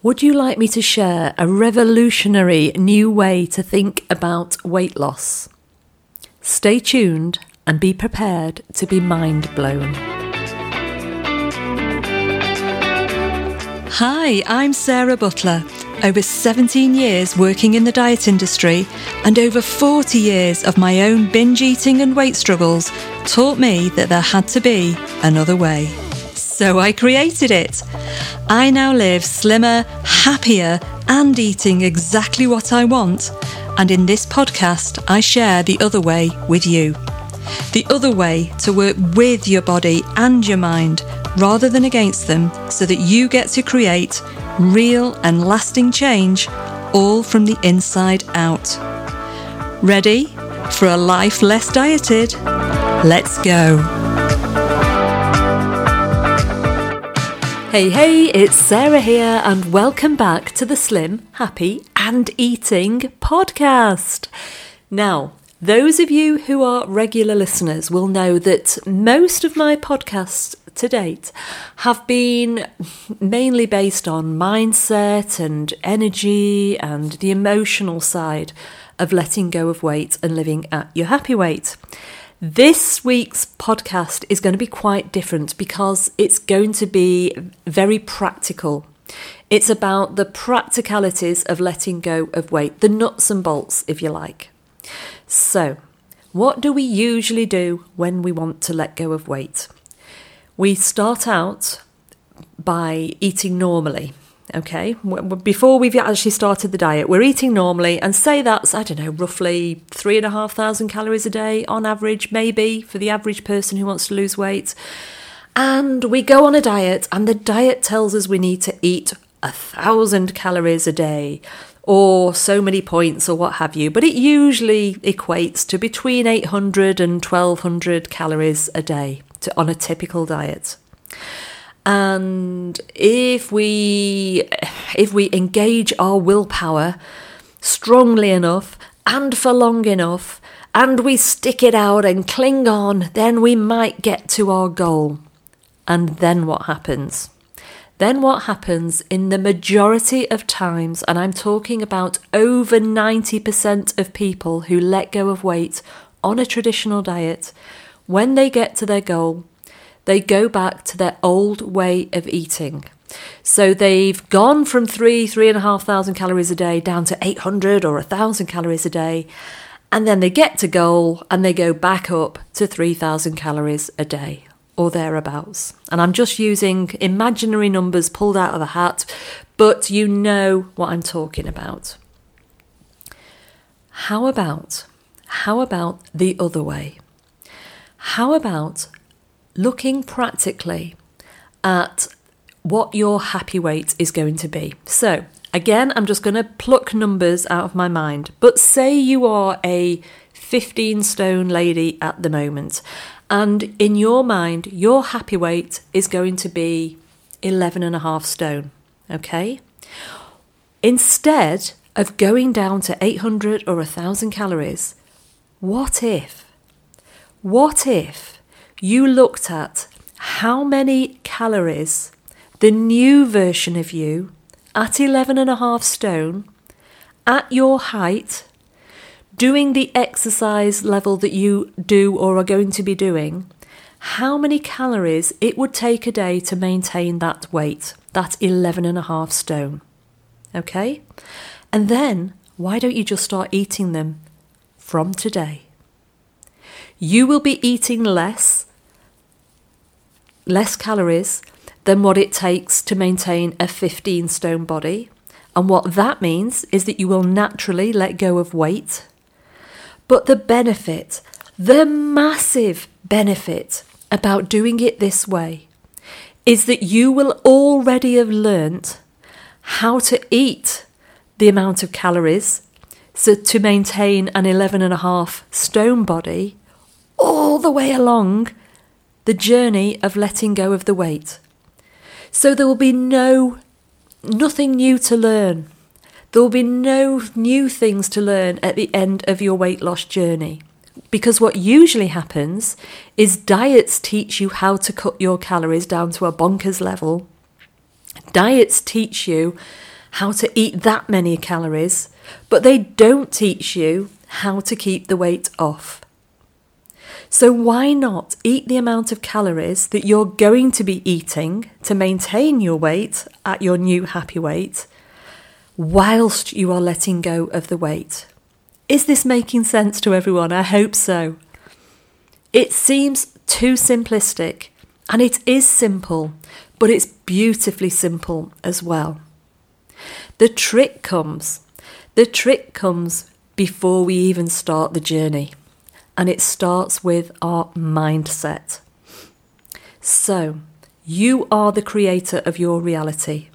Would you like me to share a revolutionary new way to think about weight loss? Stay tuned and be prepared to be mind blown. Hi, I'm Sarah Butler. Over 17 years working in the diet industry and over 40 years of my own binge eating and weight struggles taught me that there had to be another way. So I created it. I now live slimmer, happier, and eating exactly what I want. And in this podcast, I share the other way with you. The other way to work with your body and your mind rather than against them so that you get to create real and lasting change all from the inside out. Ready for a life less dieted? Let's go. Hey, hey, it's Sarah here, and welcome back to the Slim, Happy, and Eating podcast. Now, those of you who are regular listeners will know that most of my podcasts to date have been mainly based on mindset and energy and the emotional side of letting go of weight and living at your happy weight. This week's podcast is going to be quite different because it's going to be very practical. It's about the practicalities of letting go of weight, the nuts and bolts, if you like. So, what do we usually do when we want to let go of weight? We start out by eating normally. Okay, before we've actually started the diet, we're eating normally, and say that's, I don't know, roughly three and a half thousand calories a day on average, maybe for the average person who wants to lose weight. And we go on a diet, and the diet tells us we need to eat a thousand calories a day or so many points or what have you, but it usually equates to between 800 and 1200 calories a day to, on a typical diet. And if we if we engage our willpower strongly enough and for long enough and we stick it out and cling on, then we might get to our goal. And then what happens? Then what happens in the majority of times, and I'm talking about over 90% of people who let go of weight on a traditional diet, when they get to their goal, they go back to their old way of eating. So they've gone from three, three and a half thousand calories a day down to 800 or a thousand calories a day. And then they get to goal and they go back up to 3,000 calories a day or thereabouts. And I'm just using imaginary numbers pulled out of a hat, but you know what I'm talking about. How about, how about the other way? How about looking practically at what your happy weight is going to be. So, again, I'm just going to pluck numbers out of my mind, but say you are a 15 stone lady at the moment, and in your mind, your happy weight is going to be 11 and a half stone, okay? Instead of going down to 800 or 1000 calories, what if? What if you looked at how many calories the new version of you at 11 and a half stone, at your height, doing the exercise level that you do or are going to be doing, how many calories it would take a day to maintain that weight, that 11 and a half stone. Okay? And then, why don't you just start eating them from today? You will be eating less less calories than what it takes to maintain a 15 stone body. And what that means is that you will naturally let go of weight. But the benefit, the massive benefit about doing it this way is that you will already have learnt how to eat the amount of calories so to maintain an 11 and a half stone body all the way along the journey of letting go of the weight. So there will be no nothing new to learn. There will be no new things to learn at the end of your weight loss journey. Because what usually happens is diets teach you how to cut your calories down to a bonkers level. Diets teach you how to eat that many calories, but they don't teach you how to keep the weight off. So, why not eat the amount of calories that you're going to be eating to maintain your weight at your new happy weight, whilst you are letting go of the weight? Is this making sense to everyone? I hope so. It seems too simplistic, and it is simple, but it's beautifully simple as well. The trick comes. The trick comes before we even start the journey, and it starts with our mindset. So, you are the creator of your reality.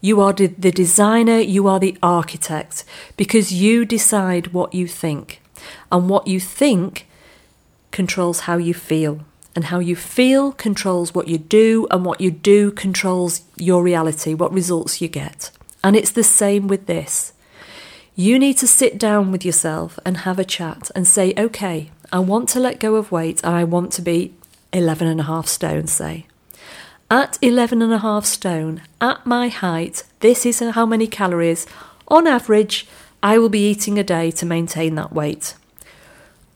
You are the designer, you are the architect, because you decide what you think. And what you think controls how you feel. And how you feel controls what you do, and what you do controls your reality, what results you get. And it's the same with this. You need to sit down with yourself and have a chat and say, okay, I want to let go of weight and I want to be 11 and a half stone, say. At 11 and a half stone, at my height, this is how many calories, on average, I will be eating a day to maintain that weight.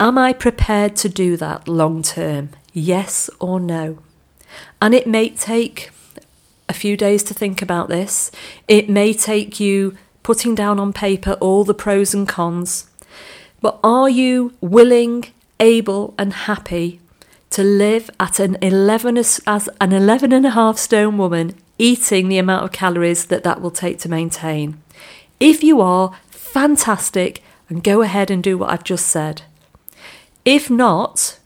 Am I prepared to do that long term? Yes or no? And it may take a few days to think about this. It may take you putting down on paper all the pros and cons. But are you willing, able, and happy to live at an 11 as an 11 and a half stone woman eating the amount of calories that that will take to maintain. If you are fantastic and go ahead and do what i've just said. If not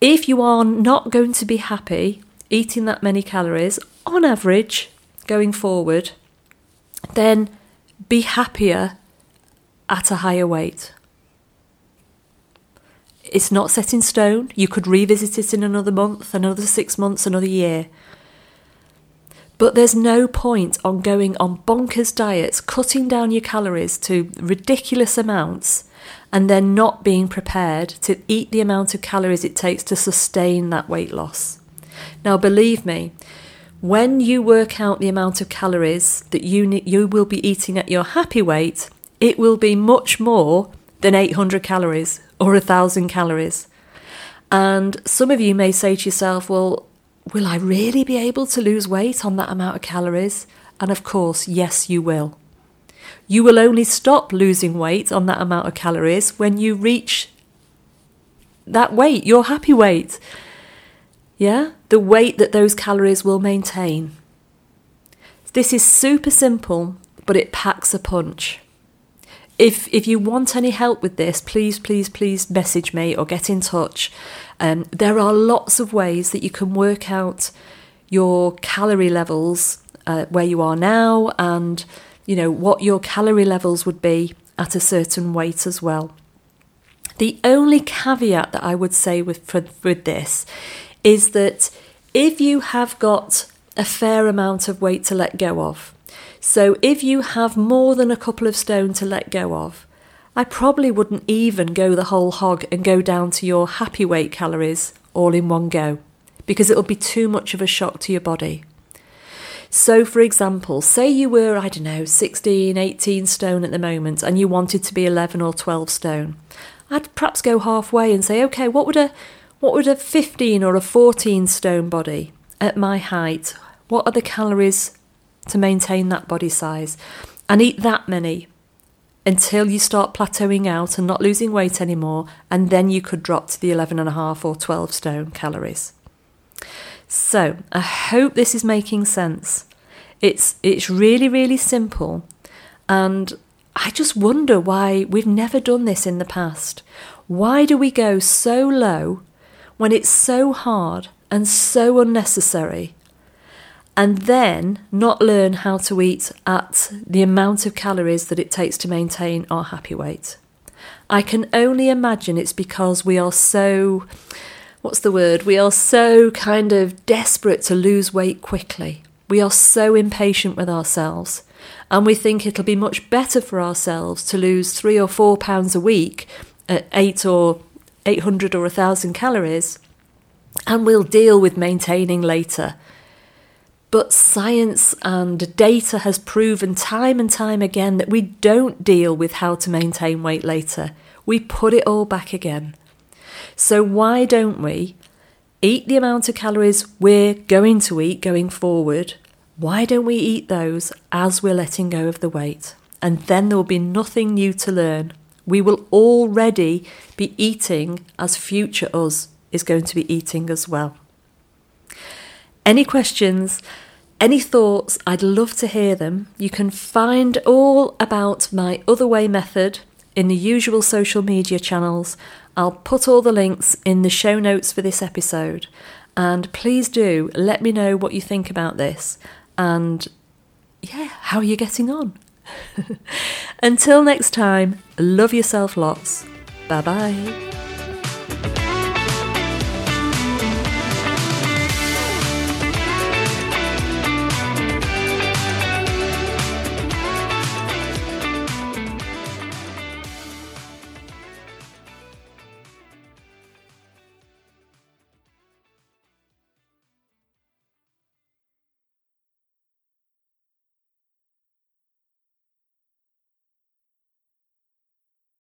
if you are not going to be happy eating that many calories on average going forward then be happier at a higher weight it's not set in stone. You could revisit it in another month, another six months, another year. But there's no point on going on bonkers diets, cutting down your calories to ridiculous amounts, and then not being prepared to eat the amount of calories it takes to sustain that weight loss. Now, believe me, when you work out the amount of calories that you, ne- you will be eating at your happy weight, it will be much more than 800 calories or a 1,000 calories. And some of you may say to yourself, well, will I really be able to lose weight on that amount of calories? And of course, yes, you will. You will only stop losing weight on that amount of calories when you reach that weight, your happy weight. Yeah? The weight that those calories will maintain. This is super simple, but it packs a punch. If if you want any help with this, please, please, please message me or get in touch. Um, there are lots of ways that you can work out your calorie levels uh, where you are now, and you know what your calorie levels would be at a certain weight as well. The only caveat that I would say with for, with this is that if you have got a fair amount of weight to let go of, so if you have more than a couple of stone to let go of, I probably wouldn't even go the whole hog and go down to your happy weight calories all in one go because it'll be too much of a shock to your body. So, for example, say you were, I don't know, 16, 18 stone at the moment and you wanted to be 11 or 12 stone. I'd perhaps go halfway and say, okay, what would a what would a 15 or a 14 stone body at my height? What are the calories to maintain that body size and eat that many until you start plateauing out and not losing weight anymore, and then you could drop to the 11.5 or 12 stone calories. So, I hope this is making sense. It's, it's really, really simple, and I just wonder why we've never done this in the past. Why do we go so low when it's so hard and so unnecessary and then not learn how to eat at the amount of calories that it takes to maintain our happy weight. I can only imagine it's because we are so, what's the word? We are so kind of desperate to lose weight quickly. We are so impatient with ourselves. And we think it'll be much better for ourselves to lose three or four pounds a week at eight or 800 or 1,000 calories. And we'll deal with maintaining later But science and data has proven time and time again that we don't deal with how to maintain weight later. We put it all back again. So, why don't we eat the amount of calories we're going to eat going forward? Why don't we eat those as we're letting go of the weight? And then there will be nothing new to learn. We will already be eating as future us is going to be eating as well. Any questions? Any thoughts? I'd love to hear them. You can find all about my other way method in the usual social media channels. I'll put all the links in the show notes for this episode. And please do let me know what you think about this and, yeah, how are you getting on? Until next time, love yourself lots. Bye bye.